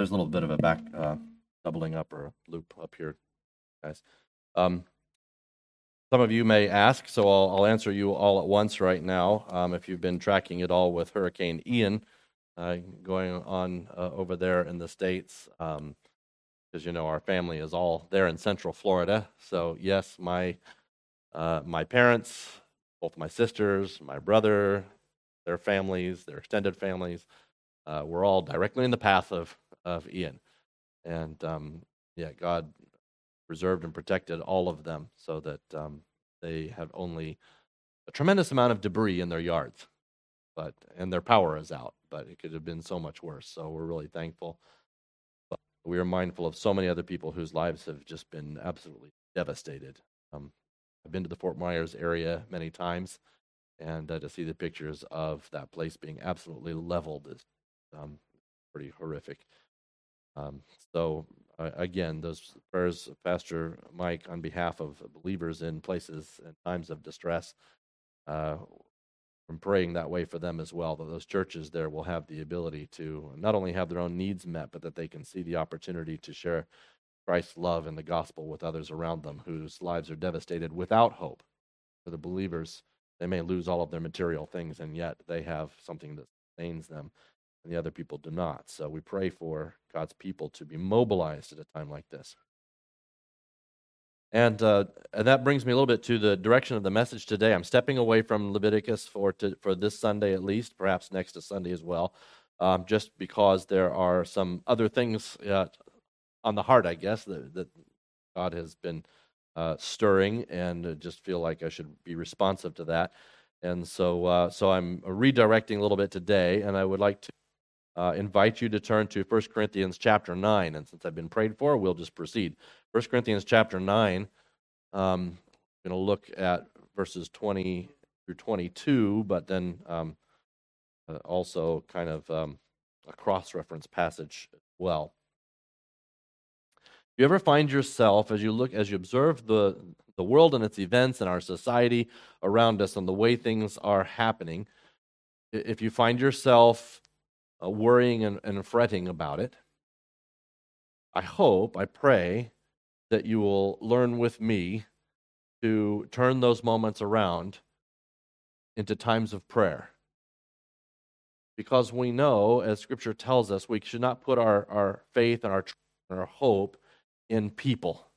There's a little bit of a back uh, doubling up or loop up here, guys. Um, some of you may ask, so I'll, I'll, answer you all at once right now. Um, if you've been tracking it all with Hurricane Ian uh, going on uh, over there in the States, because um, you know our family is all there in Central Florida. So, yes, my, uh, my parents, both my sisters, my brother, their families, their extended families, uh, were all directly in the path of, of Ian. And um, yeah, God preserved and protected all of them so that um, they have only a tremendous amount of debris in their yards, but and their power is out. But it could have been so much worse. So we're really thankful. But we are mindful of so many other people whose lives have just been absolutely devastated. Um, I've been to the Fort Myers area many times, and uh, to see the pictures of that place being absolutely leveled is um, pretty horrific. Um, so uh, again, those prayers, Pastor Mike, on behalf of believers in places and times of distress, uh, I'm praying that way for them as well. That those churches there will have the ability to not only have their own needs met, but that they can see the opportunity to share Christ's love and the gospel with others around them whose lives are devastated without hope. For the believers, they may lose all of their material things, and yet they have something that sustains them and the other people do not. So we pray for God's people to be mobilized at a time like this. And, uh, and that brings me a little bit to the direction of the message today. I'm stepping away from Leviticus for, to, for this Sunday at least, perhaps next to Sunday as well, um, just because there are some other things uh, on the heart, I guess, that, that God has been uh, stirring, and just feel like I should be responsive to that. And so, uh, so I'm redirecting a little bit today, and I would like to uh, invite you to turn to 1 Corinthians chapter 9. And since I've been prayed for, we'll just proceed. 1 Corinthians chapter 9, um, I'm going to look at verses 20 through 22, but then um, uh, also kind of um, a cross reference passage as well. If you ever find yourself, as you look, as you observe the, the world and its events and our society around us and the way things are happening, if you find yourself uh, worrying and, and fretting about it. I hope, I pray that you will learn with me to turn those moments around into times of prayer. Because we know, as Scripture tells us, we should not put our, our faith and our, and our hope in people,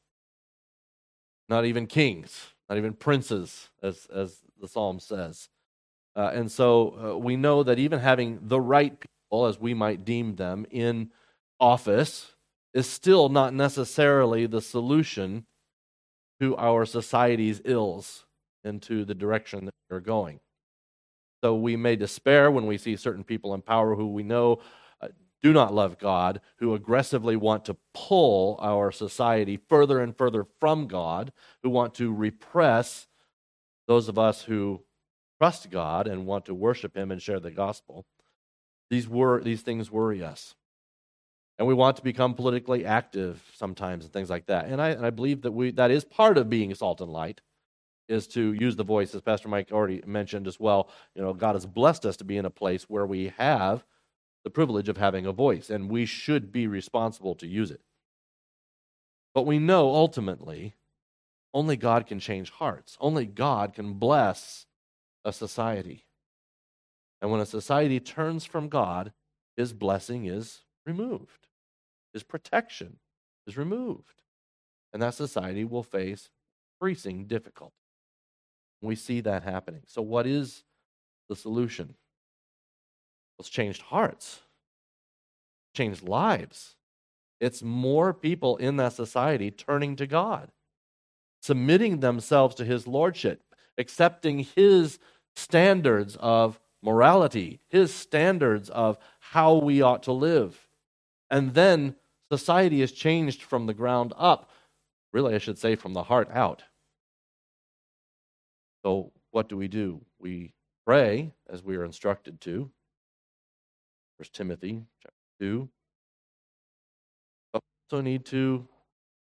not even kings, not even princes, as, as the psalm says. Uh, and so uh, we know that even having the right as we might deem them, in office is still not necessarily the solution to our society's ills and to the direction that we're going. So we may despair when we see certain people in power who we know uh, do not love God, who aggressively want to pull our society further and further from God, who want to repress those of us who trust God and want to worship Him and share the gospel. These, wor- these things worry us. And we want to become politically active sometimes and things like that. And I, and I believe that we, that is part of being salt and light, is to use the voice, as Pastor Mike already mentioned as well. You know, God has blessed us to be in a place where we have the privilege of having a voice, and we should be responsible to use it. But we know ultimately only God can change hearts, only God can bless a society. And when a society turns from God, his blessing is removed, his protection is removed. And that society will face increasing difficulty. We see that happening. So, what is the solution? It's changed hearts, changed lives. It's more people in that society turning to God, submitting themselves to His Lordship, accepting His standards of morality, his standards of how we ought to live. And then society is changed from the ground up. Really, I should say from the heart out. So, what do we do? We pray as we are instructed to. First Timothy chapter 2. But we also need to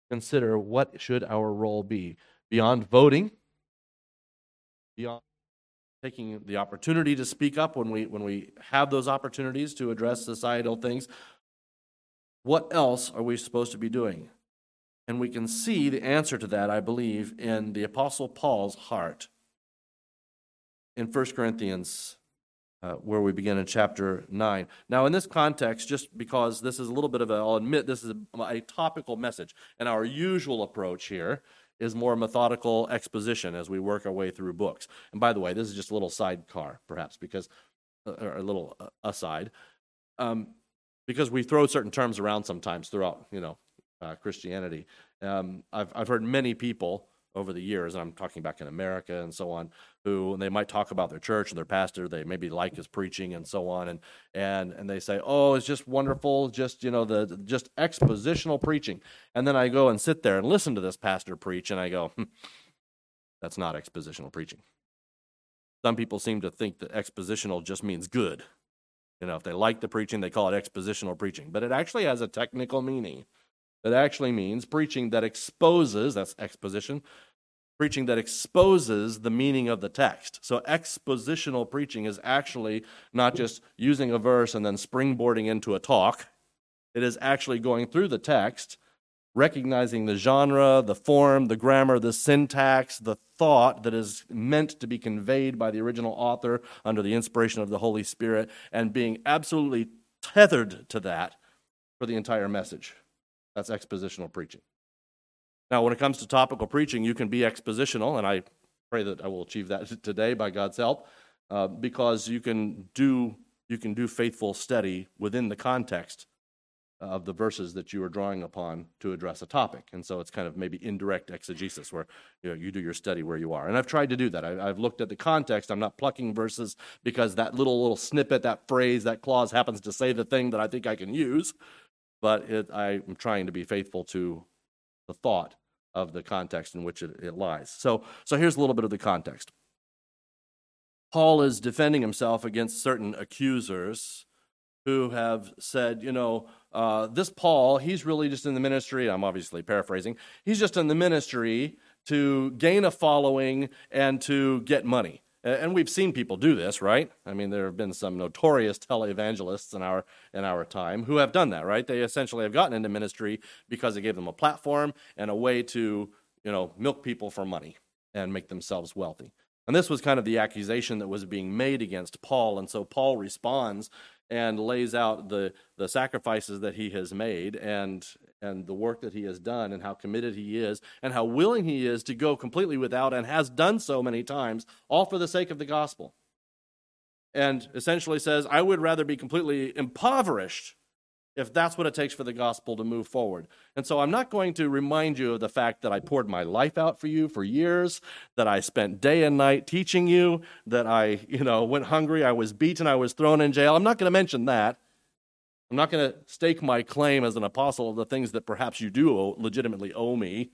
consider what should our role be beyond voting, beyond taking the opportunity to speak up when we when we have those opportunities to address societal things what else are we supposed to be doing? And we can see the answer to that, I believe, in the Apostle Paul's heart. In 1 Corinthians, uh, where we begin in chapter 9. Now, in this context, just because this is a little bit of a, I'll admit this is a, a topical message, and our usual approach here is more methodical exposition as we work our way through books. And by the way, this is just a little sidecar, perhaps, because, uh, or a little uh, aside. Um, because we throw certain terms around sometimes throughout, you know, uh, Christianity. Um, I've I've heard many people over the years, and I'm talking back in America and so on, who they might talk about their church and their pastor, they maybe like his preaching and so on, and and and they say, oh, it's just wonderful, just you know the just expositional preaching, and then I go and sit there and listen to this pastor preach, and I go, hm, that's not expositional preaching. Some people seem to think that expositional just means good. You know, if they like the preaching, they call it expositional preaching. But it actually has a technical meaning. It actually means preaching that exposes, that's exposition, preaching that exposes the meaning of the text. So expositional preaching is actually not just using a verse and then springboarding into a talk, it is actually going through the text recognizing the genre, the form, the grammar, the syntax, the thought that is meant to be conveyed by the original author under the inspiration of the Holy Spirit, and being absolutely tethered to that for the entire message. That's expositional preaching. Now, when it comes to topical preaching, you can be expositional, and I pray that I will achieve that today by God's help, uh, because you can do you can do faithful study within the context of the verses that you are drawing upon to address a topic. And so it's kind of maybe indirect exegesis where you, know, you do your study where you are. And I've tried to do that. I, have looked at the context. I'm not plucking verses because that little little snippet, that phrase, that clause happens to say the thing that I think I can use. But it, I'm trying to be faithful to the thought of the context in which it, it lies. So, so here's a little bit of the context. Paul is defending himself against certain accusers who have said, you know, uh, this Paul, he's really just in the ministry. I'm obviously paraphrasing. He's just in the ministry to gain a following and to get money. And we've seen people do this, right? I mean, there have been some notorious televangelists in our in our time who have done that, right? They essentially have gotten into ministry because it gave them a platform and a way to, you know, milk people for money and make themselves wealthy. And this was kind of the accusation that was being made against Paul. And so Paul responds and lays out the, the sacrifices that he has made and, and the work that he has done and how committed he is and how willing he is to go completely without and has done so many times, all for the sake of the gospel. And essentially says, I would rather be completely impoverished if that's what it takes for the gospel to move forward. And so I'm not going to remind you of the fact that I poured my life out for you for years, that I spent day and night teaching you, that I, you know, went hungry, I was beaten, I was thrown in jail. I'm not going to mention that. I'm not going to stake my claim as an apostle of the things that perhaps you do owe, legitimately owe me.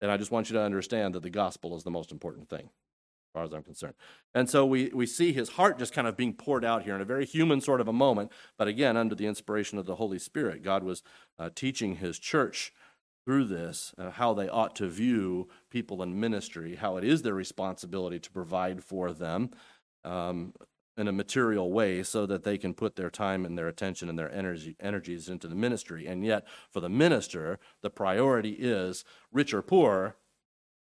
And I just want you to understand that the gospel is the most important thing as far as I'm concerned. And so we, we see his heart just kind of being poured out here in a very human sort of a moment, but again, under the inspiration of the Holy Spirit. God was uh, teaching his church through this uh, how they ought to view people in ministry, how it is their responsibility to provide for them um, in a material way so that they can put their time and their attention and their energy, energies into the ministry. And yet, for the minister, the priority is rich or poor,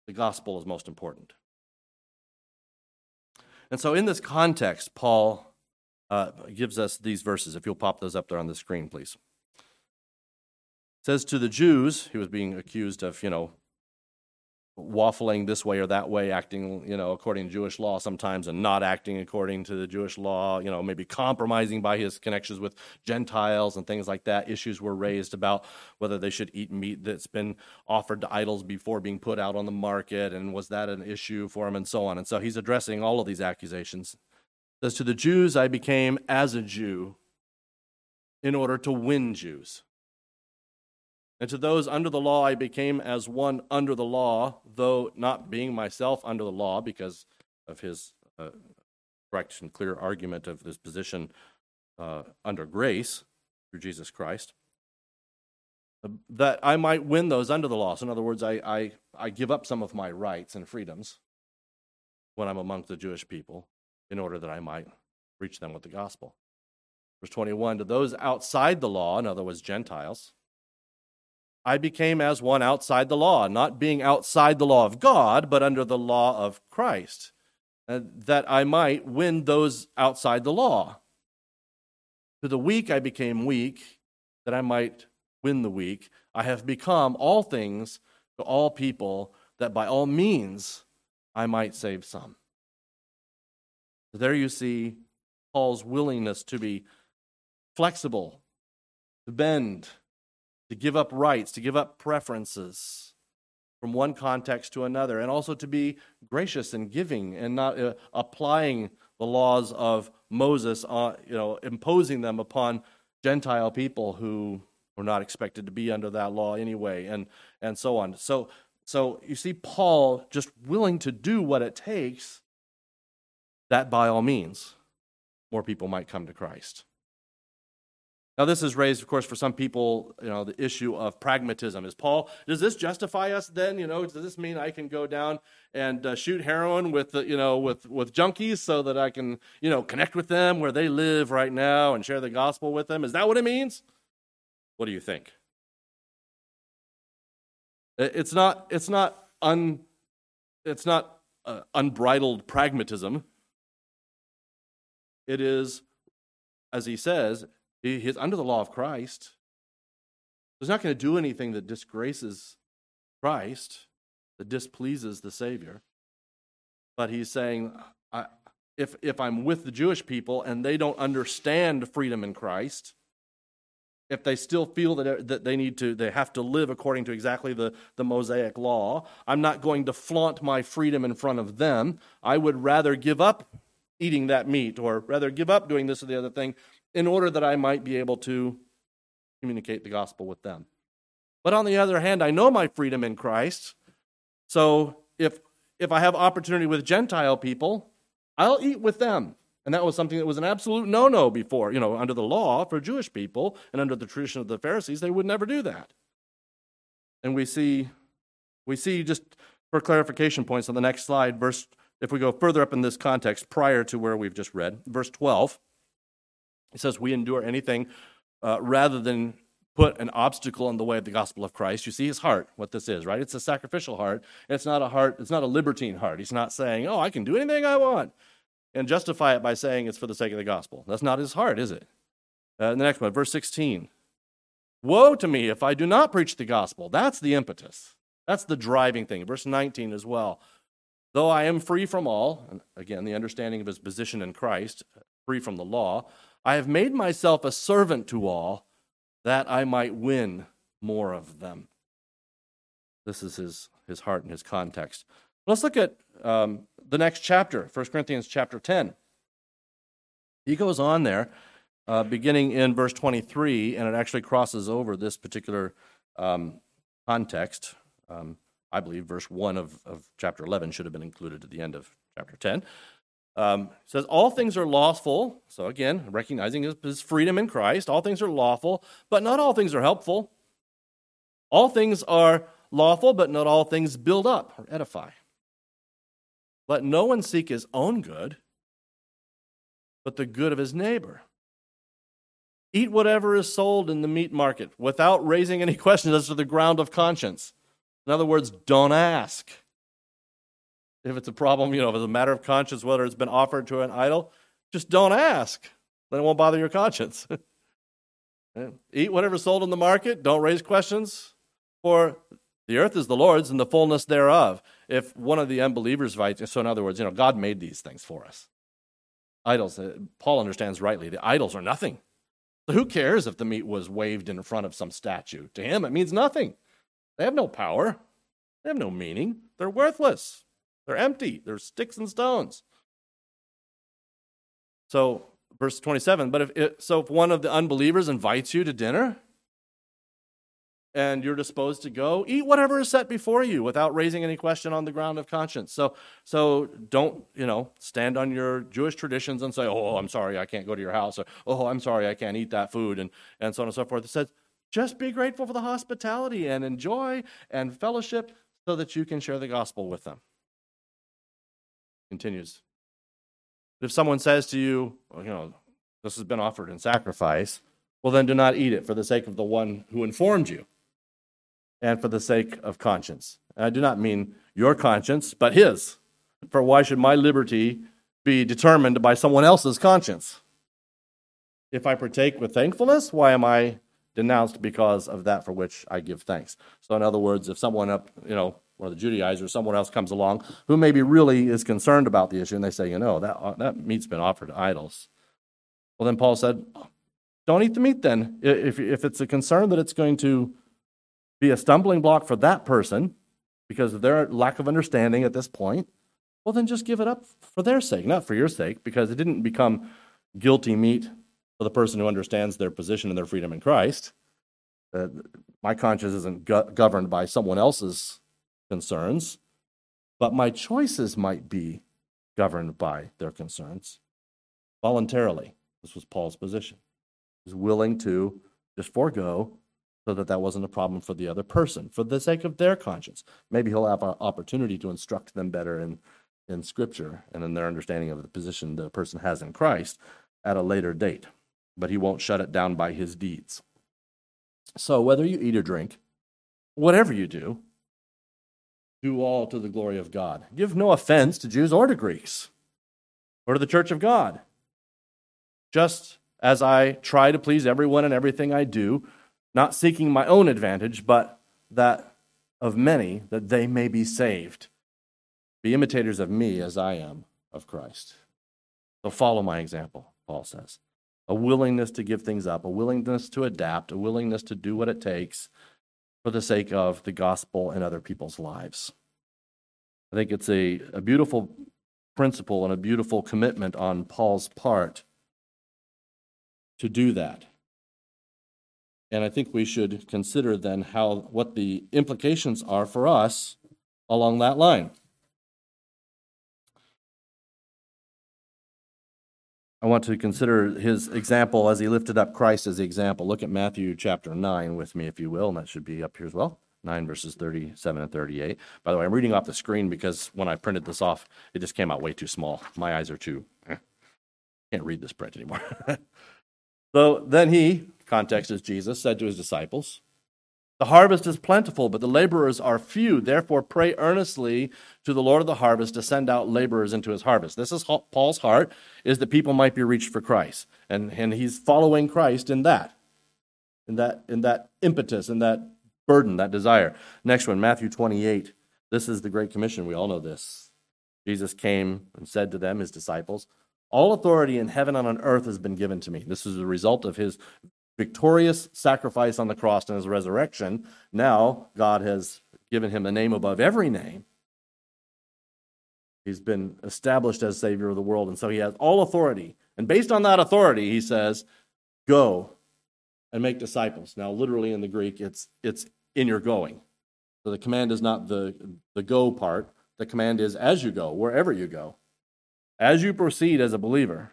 the gospel is most important. And so, in this context, Paul uh, gives us these verses. If you'll pop those up there on the screen, please. Says to the Jews, he was being accused of, you know, waffling this way or that way, acting, you know, according to Jewish law sometimes and not acting according to the Jewish law, you know, maybe compromising by his connections with Gentiles and things like that. Issues were raised about whether they should eat meat that's been offered to idols before being put out on the market and was that an issue for him and so on. And so he's addressing all of these accusations. It says to the Jews I became as a Jew in order to win Jews. And to those under the law, I became as one under the law, though not being myself under the law, because of his uh, correct and clear argument of this position uh, under grace through Jesus Christ, uh, that I might win those under the law. So, in other words, I, I, I give up some of my rights and freedoms when I'm amongst the Jewish people in order that I might reach them with the gospel. Verse 21 To those outside the law, in other words, Gentiles, I became as one outside the law, not being outside the law of God, but under the law of Christ, uh, that I might win those outside the law. To the weak I became weak, that I might win the weak. I have become all things to all people, that by all means I might save some. There you see Paul's willingness to be flexible, to bend, to give up rights, to give up preferences from one context to another, and also to be gracious and giving and not uh, applying the laws of Moses, uh, you know, imposing them upon Gentile people who were not expected to be under that law anyway, and and so on. So so you see Paul just willing to do what it takes that by all means more people might come to Christ. Now, this has raised, of course, for some people, you know, the issue of pragmatism. Is Paul, does this justify us then? You know, does this mean I can go down and uh, shoot heroin with, the, you know, with, with junkies so that I can, you know, connect with them where they live right now and share the gospel with them? Is that what it means? What do you think? It's not, it's not, un, it's not uh, unbridled pragmatism. It is, as he says, he, he's under the law of Christ. He's not going to do anything that disgraces Christ, that displeases the Savior. But he's saying, if, if I'm with the Jewish people and they don't understand freedom in Christ, if they still feel that, that they need to they have to live according to exactly the, the mosaic law i'm not going to flaunt my freedom in front of them i would rather give up eating that meat or rather give up doing this or the other thing in order that I might be able to communicate the gospel with them. But on the other hand, I know my freedom in Christ. So if if I have opportunity with Gentile people, I'll eat with them. And that was something that was an absolute no-no before, you know, under the law for Jewish people and under the tradition of the Pharisees, they would never do that. And we see we see just for clarification points on the next slide, verse if we go further up in this context prior to where we've just read, verse 12. He says, We endure anything uh, rather than put an obstacle in the way of the gospel of Christ. You see his heart, what this is, right? It's a sacrificial heart. It's not a heart, it's not a libertine heart. He's not saying, Oh, I can do anything I want and justify it by saying it's for the sake of the gospel. That's not his heart, is it? Uh, the next one, verse 16. Woe to me if I do not preach the gospel. That's the impetus. That's the driving thing. Verse 19 as well. Though I am free from all, again, the understanding of his position in Christ, free from the law, I have made myself a servant to all that I might win more of them. This is his, his heart and his context. Let's look at um, the next chapter, 1 Corinthians chapter 10. He goes on there, uh, beginning in verse 23, and it actually crosses over this particular um, context. Um, I believe verse 1 of, of chapter 11 should have been included at the end of chapter 10. Um, says, All things are lawful. So again, recognizing his, his freedom in Christ, all things are lawful, but not all things are helpful. All things are lawful, but not all things build up or edify. Let no one seek his own good, but the good of his neighbor. Eat whatever is sold in the meat market without raising any questions as to the ground of conscience. In other words, don't ask. If it's a problem, you know, if it's a matter of conscience, whether it's been offered to an idol, just don't ask. Then it won't bother your conscience. Eat whatever's sold in the market. Don't raise questions. For the earth is the Lord's and the fullness thereof. If one of the unbelievers invites, so in other words, you know, God made these things for us. Idols, uh, Paul understands rightly, the idols are nothing. So who cares if the meat was waved in front of some statue? To him, it means nothing. They have no power, they have no meaning, they're worthless. They're empty. They're sticks and stones. So, verse 27, but if it, so if one of the unbelievers invites you to dinner and you're disposed to go, eat whatever is set before you without raising any question on the ground of conscience. So so don't, you know, stand on your Jewish traditions and say, "Oh, I'm sorry, I can't go to your house," or "Oh, I'm sorry, I can't eat that food," and and so on and so forth. It says, just be grateful for the hospitality and enjoy and fellowship so that you can share the gospel with them continues. If someone says to you, you know, this has been offered in sacrifice, well, then do not eat it for the sake of the one who informed you and for the sake of conscience. And I do not mean your conscience, but his. For why should my liberty be determined by someone else's conscience? If I partake with thankfulness, why am I denounced because of that for which I give thanks? So, in other words, if someone up, you know, or the Judaizers, someone else comes along who maybe really is concerned about the issue, and they say, you know, that, that meat's been offered to idols. Well, then Paul said, don't eat the meat then. If, if it's a concern that it's going to be a stumbling block for that person because of their lack of understanding at this point, well, then just give it up for their sake, not for your sake, because it didn't become guilty meat for the person who understands their position and their freedom in Christ. Uh, my conscience isn't go- governed by someone else's concerns, but my choices might be governed by their concerns voluntarily. This was Paul's position. He was willing to just forego so that that wasn't a problem for the other person, for the sake of their conscience. Maybe he'll have an opportunity to instruct them better in, in Scripture and in their understanding of the position the person has in Christ at a later date, but he won't shut it down by his deeds. So, whether you eat or drink, whatever you do, do all to the glory of God. Give no offense to Jews or to Greeks or to the church of God. Just as I try to please everyone in everything I do, not seeking my own advantage, but that of many, that they may be saved. Be imitators of me as I am of Christ. So follow my example, Paul says. A willingness to give things up, a willingness to adapt, a willingness to do what it takes for the sake of the gospel and other people's lives. I think it's a, a beautiful principle and a beautiful commitment on Paul's part to do that. And I think we should consider then how what the implications are for us along that line. I want to consider his example as he lifted up Christ as the example. Look at Matthew chapter 9 with me, if you will, and that should be up here as well. 9 verses 37 and 38. By the way, I'm reading off the screen because when I printed this off, it just came out way too small. My eyes are too. Eh, can't read this print anymore. so then he, context is Jesus, said to his disciples, the harvest is plentiful, but the laborers are few. Therefore, pray earnestly to the Lord of the harvest to send out laborers into his harvest. This is Paul's heart, is that people might be reached for Christ. And, and he's following Christ in that, in that, in that impetus, in that burden, that desire. Next one, Matthew 28. This is the Great Commission. We all know this. Jesus came and said to them, his disciples, All authority in heaven and on earth has been given to me. This is the result of his victorious sacrifice on the cross and his resurrection. Now, God has given him a name above every name. He's been established as Savior of the world, and so he has all authority. And based on that authority, he says, Go and make disciples. Now, literally in the Greek, it's, it's in your going. So the command is not the, the go part, the command is as you go, wherever you go. As you proceed as a believer,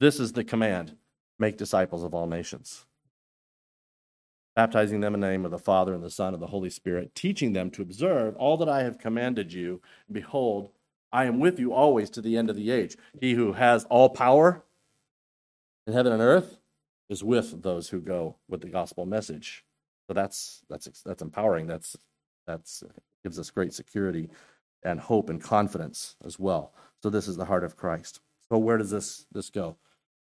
this is the command make disciples of all nations, baptizing them in the name of the Father and the Son and the Holy Spirit, teaching them to observe all that I have commanded you. Behold, I am with you always to the end of the age. He who has all power in heaven and earth is with those who go with the gospel message. So that's that's that's empowering. That's that's gives us great security and hope and confidence as well. So this is the heart of Christ. So where does this this go?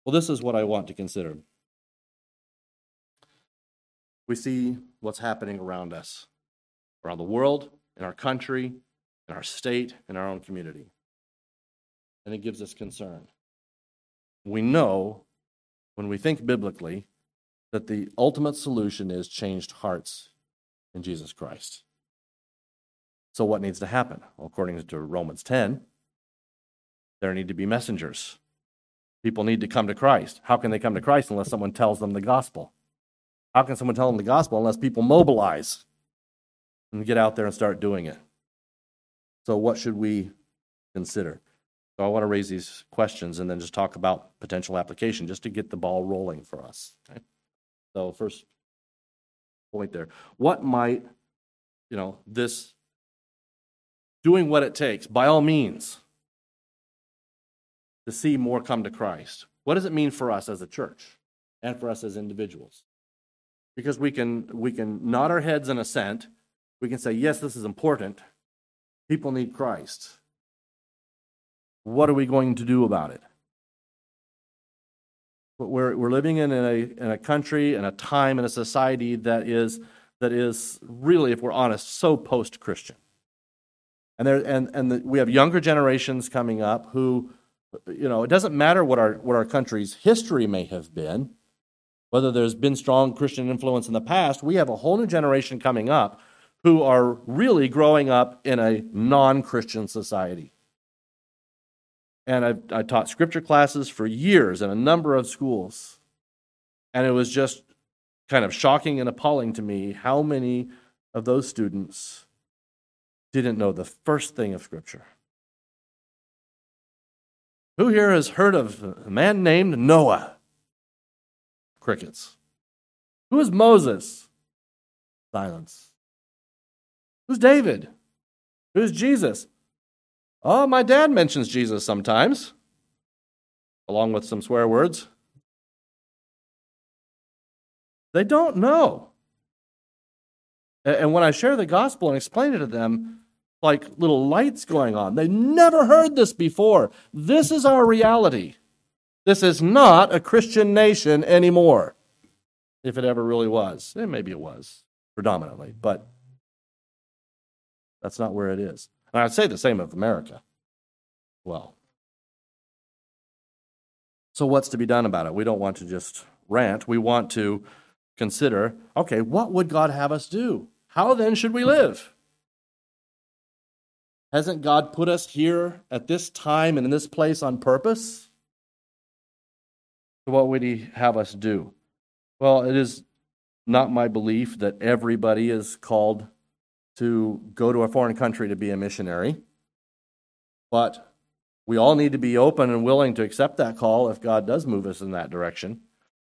Well, this is what I want to consider. We see what's happening around us, around the world, in our country, in our state, in our own community. And it gives us concern. We know when we think biblically that the ultimate solution is changed hearts in Jesus Christ. So, what needs to happen? Well, according to Romans 10, there need to be messengers. People need to come to Christ. How can they come to Christ unless someone tells them the gospel? How can someone tell them the gospel unless people mobilize and get out there and start doing it? So, what should we consider? So, I want to raise these questions and then just talk about potential application just to get the ball rolling for us. Okay? So first point there. What might, you know, this doing what it takes, by all means, to see more come to Christ. what does it mean for us as a church and for us as individuals? Because we can, we can nod our heads in assent. We can say, yes, this is important. People need Christ. What are we going to do about it? But we're, we're living in a, in a country and a time and a society that is, that is really, if we're honest, so post Christian. And, there, and, and the, we have younger generations coming up who, you know, it doesn't matter what our, what our country's history may have been, whether there's been strong Christian influence in the past, we have a whole new generation coming up who are really growing up in a non Christian society. And I've, I taught scripture classes for years in a number of schools. And it was just kind of shocking and appalling to me how many of those students didn't know the first thing of Scripture. Who here has heard of a man named Noah? Crickets. Who is Moses? Silence. Who's David? Who's Jesus? Oh, my dad mentions Jesus sometimes, along with some swear words. They don't know. And when I share the gospel and explain it to them, like little lights going on. They never heard this before. This is our reality. This is not a Christian nation anymore, if it ever really was. And maybe it was predominantly, but that's not where it is. And I'd say the same of America. Well, so what's to be done about it? We don't want to just rant. We want to consider okay, what would God have us do? How then should we live? Hasn't God put us here at this time and in this place on purpose? What would He have us do? Well, it is not my belief that everybody is called to go to a foreign country to be a missionary. But we all need to be open and willing to accept that call if God does move us in that direction.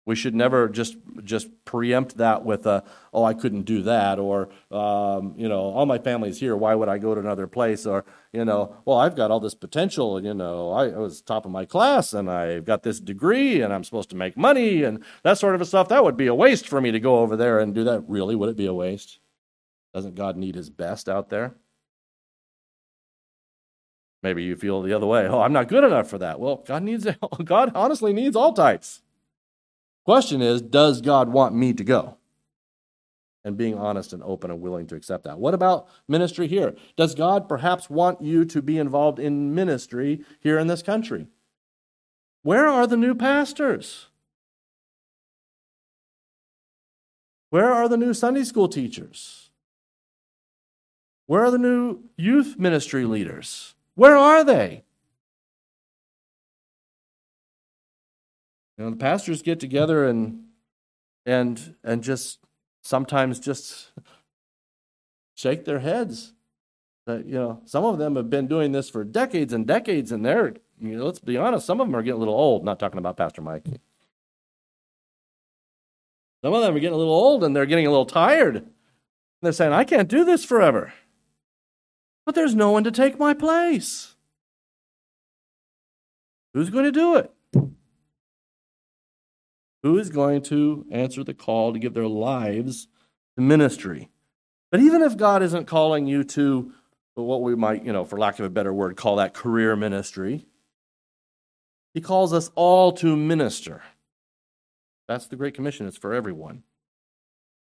We should never just just preempt that with a, oh, I couldn't do that, or um, you know, all my family's here. Why would I go to another place? Or you know, well, I've got all this potential. You know, I, I was top of my class, and I've got this degree, and I'm supposed to make money, and that sort of stuff. That would be a waste for me to go over there and do that. Really, would it be a waste? Doesn't God need His best out there? Maybe you feel the other way. Oh, I'm not good enough for that. Well, God needs God honestly needs all types. Question is, does God want me to go? And being honest and open and willing to accept that. What about ministry here? Does God perhaps want you to be involved in ministry here in this country? Where are the new pastors? Where are the new Sunday school teachers? Where are the new youth ministry leaders? Where are they? You know, the pastors get together and and and just sometimes just shake their heads. That you know, some of them have been doing this for decades and decades, and they're you know, let's be honest, some of them are getting a little old. Not talking about Pastor Mike. Some of them are getting a little old and they're getting a little tired. And they're saying, I can't do this forever. But there's no one to take my place. Who's going to do it? Who is going to answer the call to give their lives to ministry? But even if God isn't calling you to what we might, you know, for lack of a better word, call that career ministry, He calls us all to minister. That's the Great Commission, it's for everyone.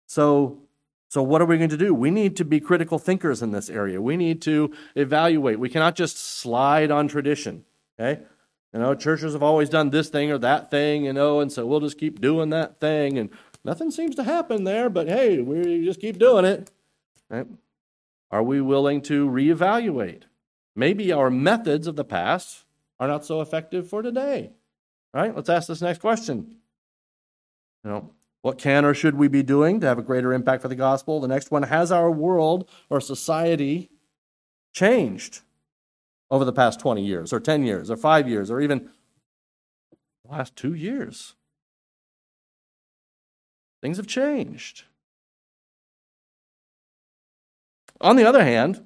So, so what are we going to do? We need to be critical thinkers in this area. We need to evaluate. We cannot just slide on tradition. Okay? You know, churches have always done this thing or that thing, you know, and so we'll just keep doing that thing, and nothing seems to happen there, but hey, we just keep doing it. Right? Are we willing to reevaluate? Maybe our methods of the past are not so effective for today. Right? Let's ask this next question. You know, what can or should we be doing to have a greater impact for the gospel? The next one has our world or society changed? Over the past 20 years, or 10 years, or five years, or even the last two years. Things have changed. On the other hand,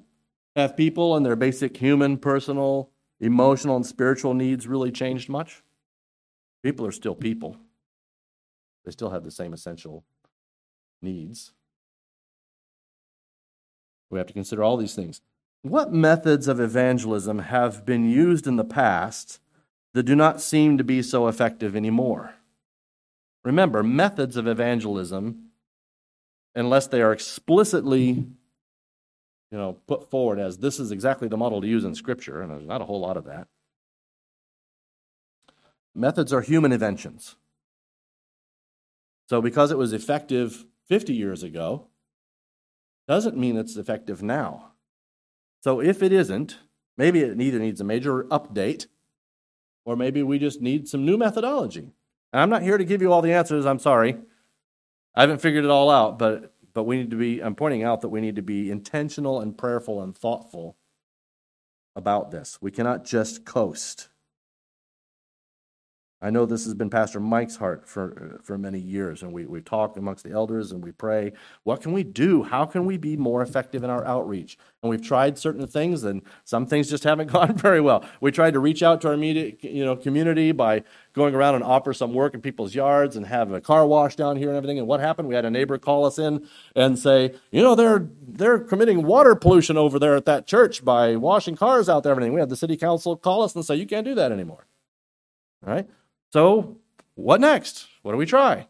have people and their basic human, personal, emotional, and spiritual needs really changed much? People are still people, they still have the same essential needs. We have to consider all these things. What methods of evangelism have been used in the past that do not seem to be so effective anymore? Remember, methods of evangelism, unless they are explicitly you know, put forward as this is exactly the model to use in Scripture, and there's not a whole lot of that. Methods are human inventions. So, because it was effective 50 years ago, doesn't mean it's effective now. So, if it isn't, maybe it either needs a major update or maybe we just need some new methodology. And I'm not here to give you all the answers, I'm sorry. I haven't figured it all out, but but we need to be I'm pointing out that we need to be intentional and prayerful and thoughtful about this. We cannot just coast. I know this has been Pastor Mike's heart for, for many years, and we, we talk amongst the elders and we pray. What can we do? How can we be more effective in our outreach? And we've tried certain things, and some things just haven't gone very well. We tried to reach out to our immediate you know, community by going around and offer some work in people's yards and have a car wash down here and everything. And what happened? We had a neighbor call us in and say, you know, they're they're committing water pollution over there at that church by washing cars out there everything. We had the city council call us and say, you can't do that anymore. All right? So, what next? What do we try?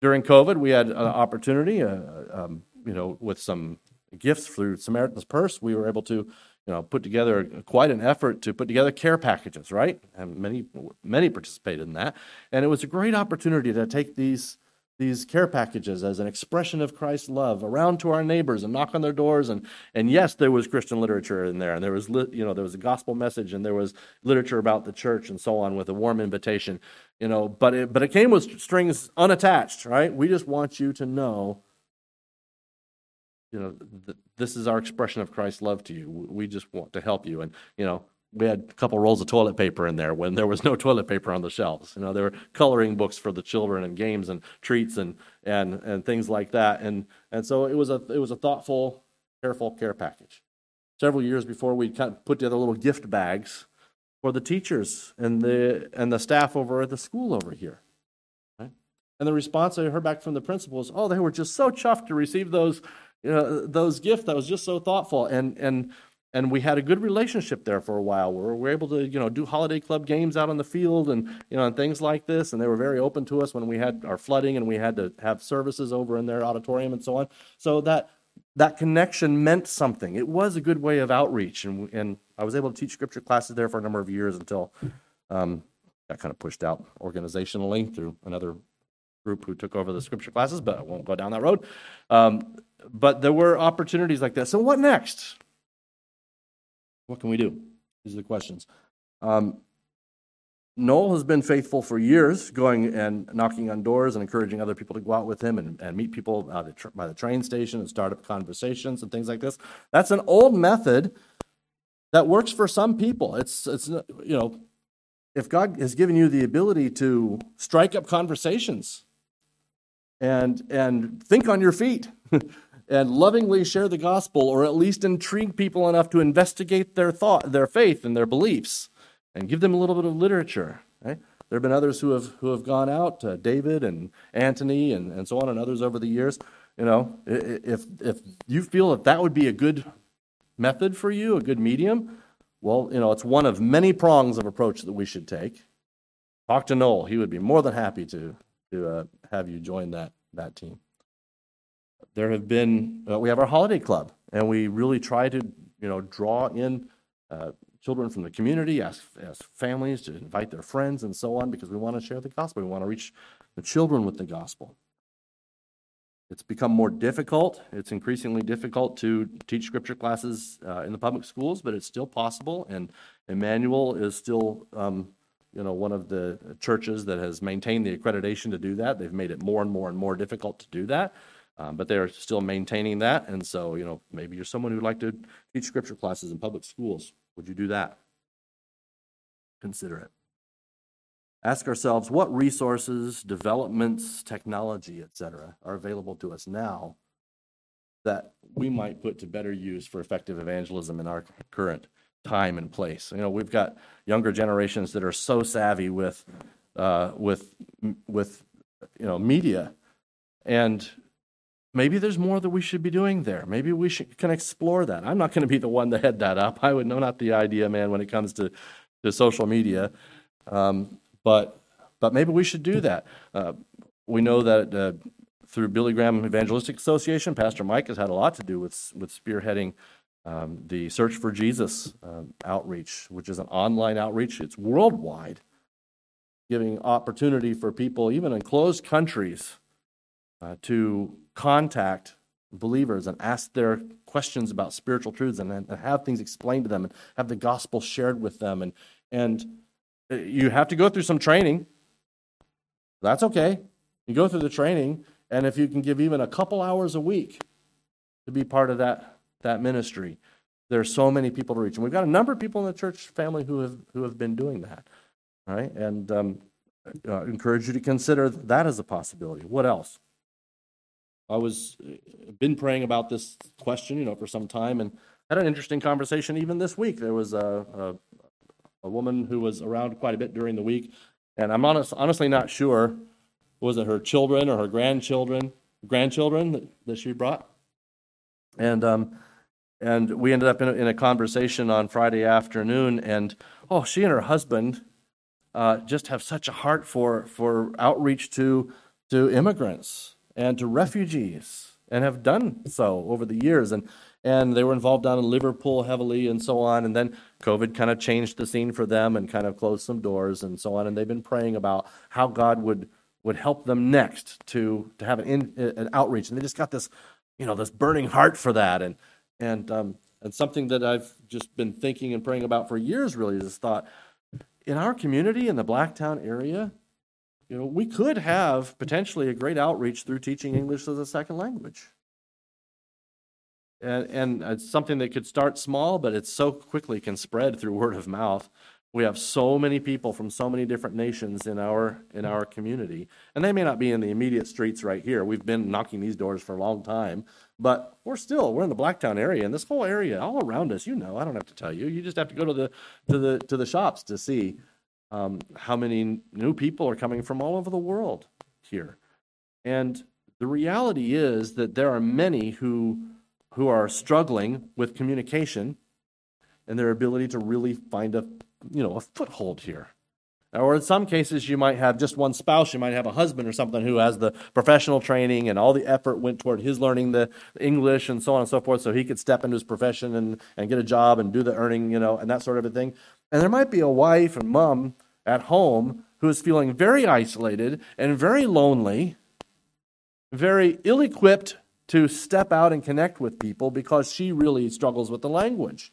During COVID, we had an opportunity, uh, um, you know, with some gifts through Samaritan's Purse, we were able to, you know, put together quite an effort to put together care packages, right? And many, many participated in that, and it was a great opportunity to take these these care packages as an expression of Christ's love around to our neighbors and knock on their doors. And and yes there was Christian literature in there and there was you know there was a gospel message and there was literature about the church and so on with a warm invitation you know but it but it came with strings unattached right? We just want you to know you know th- this is our expression of Christ's love to you. We just want to help you. And you know we had a couple rolls of toilet paper in there when there was no toilet paper on the shelves. You know, there were coloring books for the children and games and treats and and and things like that. And and so it was a it was a thoughtful, careful care package. Several years before, we kind of put together little gift bags for the teachers and the and the staff over at the school over here. Right? And the response I heard back from the principal principals, oh, they were just so chuffed to receive those you know, those gifts. That was just so thoughtful and and and we had a good relationship there for a while we were able to you know do holiday club games out on the field and you know and things like this. And they were very open to us when we had our flooding and we had to have services over in their auditorium and so on. So that that connection meant something. It was a good way of outreach. And and i was able to teach scripture classes there for a number of years until um, got kind of pushed out organizationally through another group who took over the scripture classes but i won't go down that road. Um, but there were opportunities like this so what next what can we do? These are the questions. Um, Noel has been faithful for years, going and knocking on doors and encouraging other people to go out with him and, and meet people uh, by the train station and start up conversations and things like this. That's an old method that works for some people. It's, it's you know, if God has given you the ability to strike up conversations and, and think on your feet, and lovingly share the gospel or at least intrigue people enough to investigate their thought their faith and their beliefs and give them a little bit of literature right? there have been others who have who have gone out uh, david and antony and, and so on and others over the years. You know if if you feel that that would be a good method for you a good medium well you know it's one of many prongs of approach that we should take. Talk to noel. He would be more than happy to to uh, have you join that that team there have been uh, we have our holiday club and we really try to you know draw in uh, children from the community ask, ask families to invite their friends and so on because we want to share the gospel. We want to reach the children with the gospel. It's become more difficult. It's increasingly difficult to teach scripture classes uh, in the public schools but it's still possible and emmanuel is still um, you know one of the churches that has maintained the accreditation to do that. They've made it more and more and more difficult to do that um, but they're still maintaining that. And so, you know, maybe you're someone who'd like to teach scripture classes in public schools. Would you do that? Consider it. Ask ourselves what resources, developments, technology, etc., are available to us now that we might put to better use for effective evangelism in our current time and place. You know, we've got younger generations that are so savvy with uh, with with you know media, and maybe there's more that we should be doing there. Maybe we should, can explore that. I'm not going to be the one to head that up. I would know not the idea man when it comes to to social media, um, but but maybe we should do that. Uh, we know that uh, through Billy Graham Evangelistic Association, Pastor Mike has had a lot to do with with spearheading um, the Search for Jesus um, outreach, which is an online outreach. It's worldwide, giving opportunity for people, even in closed countries, uh, to contact believers and ask their questions about spiritual truths and, and have things explained to them and have the gospel shared with them. And, and uh, you have to go through some training. That's okay. You go through the training, and if you can give even a couple hours a week to be part of that, that ministry, there are so many people to reach. And we've got a number of people in the church family who have, who have been doing that. Right? And um, uh, encourage you to consider that as a possibility. What else? I was uh, been praying about this question, you know, for some time, and had an interesting conversation even this week. There was a, a, a woman who was around quite a bit during the week, and I'm honest, honestly not sure was it her children or her grandchildren, grandchildren that, that she brought, and um, and we ended up in a, in a conversation on Friday afternoon, and oh, she and her husband uh, just have such a heart for for outreach to to immigrants and to refugees and have done so over the years. And, and they were involved down in Liverpool heavily and so on. And then COVID kind of changed the scene for them and kind of closed some doors and so on. And they've been praying about how God would, would help them next to, to have an, in, an outreach. And they just got this, you know, this burning heart for that. And, and, um, and something that I've just been thinking and praying about for years really is this thought in our community in the Blacktown area, you know, we could have potentially a great outreach through teaching English as a second language. And, and it's something that could start small, but it so quickly can spread through word of mouth. We have so many people from so many different nations in our in our community, and they may not be in the immediate streets right here. We've been knocking these doors for a long time, but we're still we're in the Blacktown area, and this whole area all around us. You know, I don't have to tell you. You just have to go to the to the to the shops to see um, how many new people are coming from all over the world here. And the reality is that there are many who, who are struggling with communication and their ability to really find a, you know, a foothold here. Or in some cases, you might have just one spouse. You might have a husband or something who has the professional training and all the effort went toward his learning the English and so on and so forth, so he could step into his profession and, and get a job and do the earning, you know, and that sort of a thing. And there might be a wife and mom at home who is feeling very isolated and very lonely, very ill equipped to step out and connect with people because she really struggles with the language.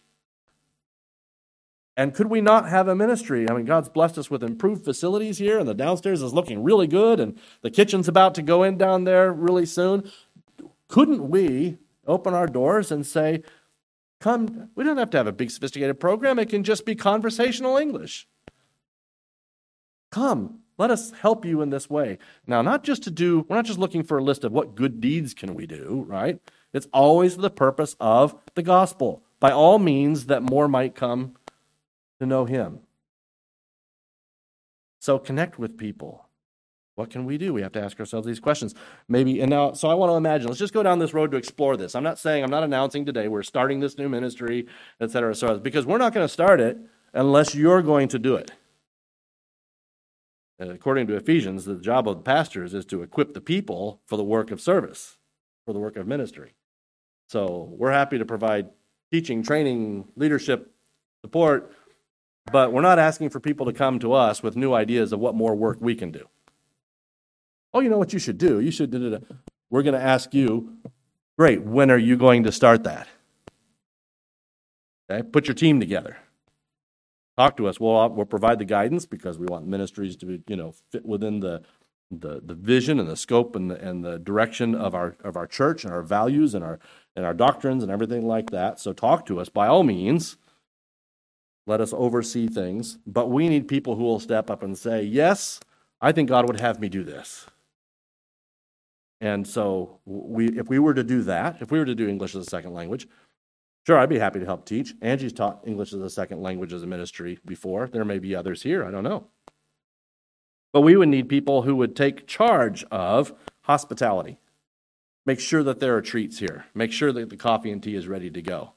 And could we not have a ministry? I mean, God's blessed us with improved facilities here, and the downstairs is looking really good, and the kitchen's about to go in down there really soon. Couldn't we open our doors and say, Come, we don't have to have a big sophisticated program, it can just be conversational English. Come, let us help you in this way. Now, not just to do, we're not just looking for a list of what good deeds can we do, right? It's always the purpose of the gospel. By all means, that more might come to know him. So connect with people. What can we do? We have to ask ourselves these questions. Maybe, and now, so I want to imagine, let's just go down this road to explore this. I'm not saying, I'm not announcing today we're starting this new ministry, et cetera, et cetera, because we're not going to start it unless you're going to do it. Uh, according to Ephesians, the job of the pastors is to equip the people for the work of service, for the work of ministry. So we're happy to provide teaching, training, leadership, support, but we're not asking for people to come to us with new ideas of what more work we can do. Oh, you know what you should do? You should do it. We're going to ask you, great, when are you going to start that? Okay, put your team together talk to us. We'll, uh, we'll provide the guidance because we want ministries to be, you know, fit within the, the, the vision and the scope and the, and the direction of our, of our church and our values and our, and our doctrines and everything like that. So talk to us by all means. Let us oversee things. But we need people who will step up and say, yes, I think God would have me do this. And so we, if we were to do that, if we were to do English as a second language, Sure, I'd be happy to help teach. Angie's taught English as a second language as a ministry before. There may be others here. I don't know. But we would need people who would take charge of hospitality. Make sure that there are treats here. Make sure that the coffee and tea is ready to go.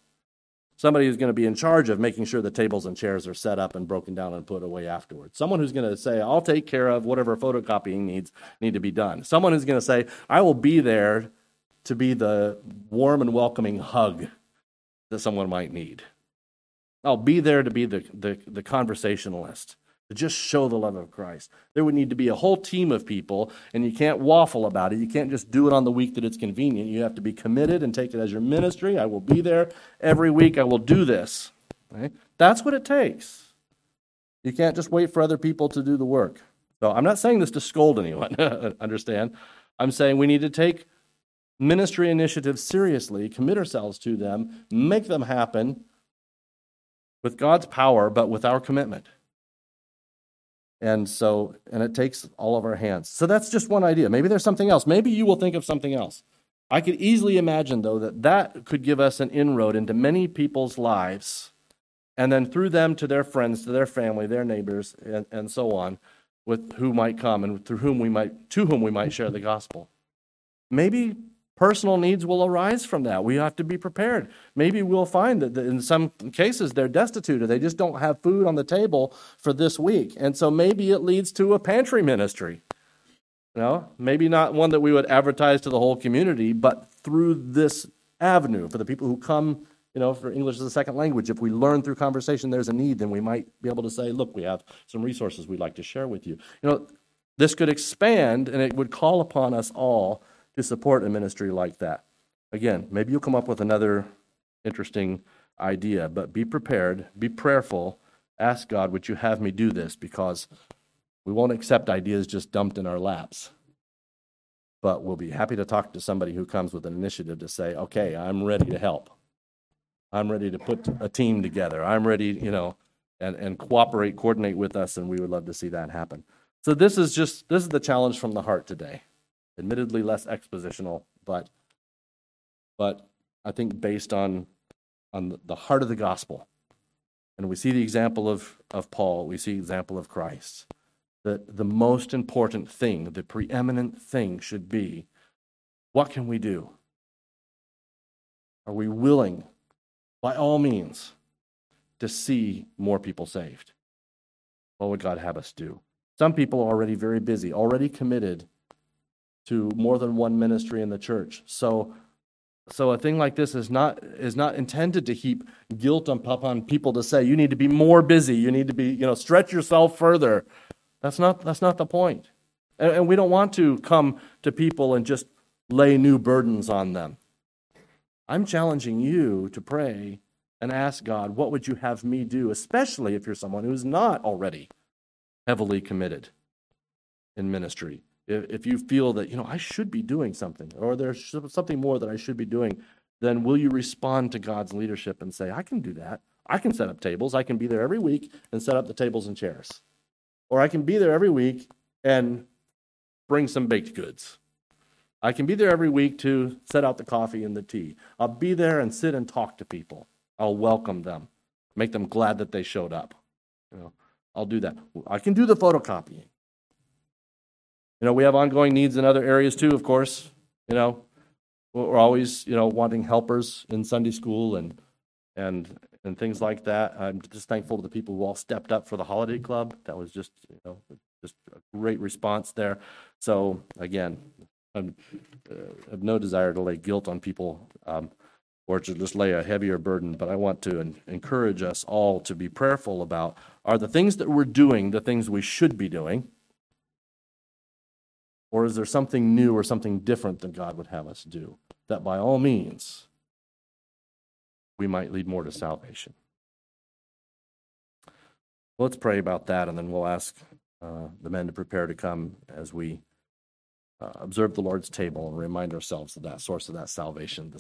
Somebody who's going to be in charge of making sure the tables and chairs are set up and broken down and put away afterwards. Someone who's going to say, I'll take care of whatever photocopying needs need to be done. Someone who's going to say, I will be there to be the warm and welcoming hug that someone might need. I'll be there to be the, the, the conversationalist to just show the love of Christ. There would need to be a whole team of people, and you can't waffle about it. You can't just do it on the week that it's convenient. You have to be committed and take it as your ministry. I will be there every week. I will do this. That's what it takes. You can't just wait for other people to do the work. So I'm not saying this to scold anyone, understand? I'm saying we need to take ministry initiatives seriously, commit ourselves to them, make them happen with God's power, but with our commitment. And so, and it takes all of our hands. So that's just one idea. Maybe there's something else. Maybe you will think of something else. I could easily imagine, though, that that could give us an inroad into many people's lives, and then through them to their friends, to their family, their neighbors, and, and so on, with who might come and through whom we might, to whom we might share the gospel. Maybe Personal needs will arise from that. We have to be prepared. Maybe we'll find that in some cases they're destitute or they just don't have food on the table for this week. And so maybe it leads to a pantry ministry. You know, maybe not one that we would advertise to the whole community, but through this avenue for the people who come, you know, for English as a second language. If we learn through conversation there's a need, then we might be able to say, look, we have some resources we'd like to share with you. You know, this could expand and it would call upon us all to support a ministry like that. Again, maybe you'll come up with another interesting idea, but be prepared, be prayerful, ask God, would you have me do this? Because we won't accept ideas just dumped in our laps. But we'll be happy to talk to somebody who comes with an initiative to say, okay, I'm ready to help. I'm ready to put a team together. I'm ready, you know, and, and cooperate, coordinate with us, and we would love to see that happen. So this is just this is the challenge from the heart today admittedly less expositional, but but I think based on on the heart of the gospel. And we see the example of, of Paul, we see example of Christ. That the most important thing, the preeminent thing should be what can we do? Are we willing, by all means, to see more people saved? What would God have us do? Some people are already very busy, already committed to more than one ministry in the church. So so a thing like this is not is not intended to heap guilt upon people to say you need to be more busy, you need to be, you know, stretch yourself further. That's not that's not the point. And, and we don't want to come to people and just lay new burdens on them. I'm challenging you to pray and ask God, what would you have me do, especially if you're someone who's not already heavily committed in ministry if you feel that, you know, I should be doing something or there's something more that I should be doing, then will you respond to God's leadership and say, I can do that? I can set up tables. I can be there every week and set up the tables and chairs. Or I can be there every week and bring some baked goods. I can be there every week to set out the coffee and the tea. I'll be there and sit and talk to people. I'll welcome them, make them glad that they showed up. You know, I'll do that. I can do the photocopying. You know, we have ongoing needs in other areas too, of course. You know, we're always, you know, wanting helpers in Sunday school and and and things like that. I'm just thankful to the people who all stepped up for the holiday club. That was just, you know, just a great response there. So again, I'm, uh, I have no desire to lay guilt on people um, or to just lay a heavier burden, but I want to encourage us all to be prayerful about are the things that we're doing the things we should be doing? Or is there something new or something different that God would have us do? That by all means, we might lead more to salvation. let's pray about that, and then we'll ask uh, the men to prepare to come as we uh, observe the Lord's table and remind ourselves of that source of that salvation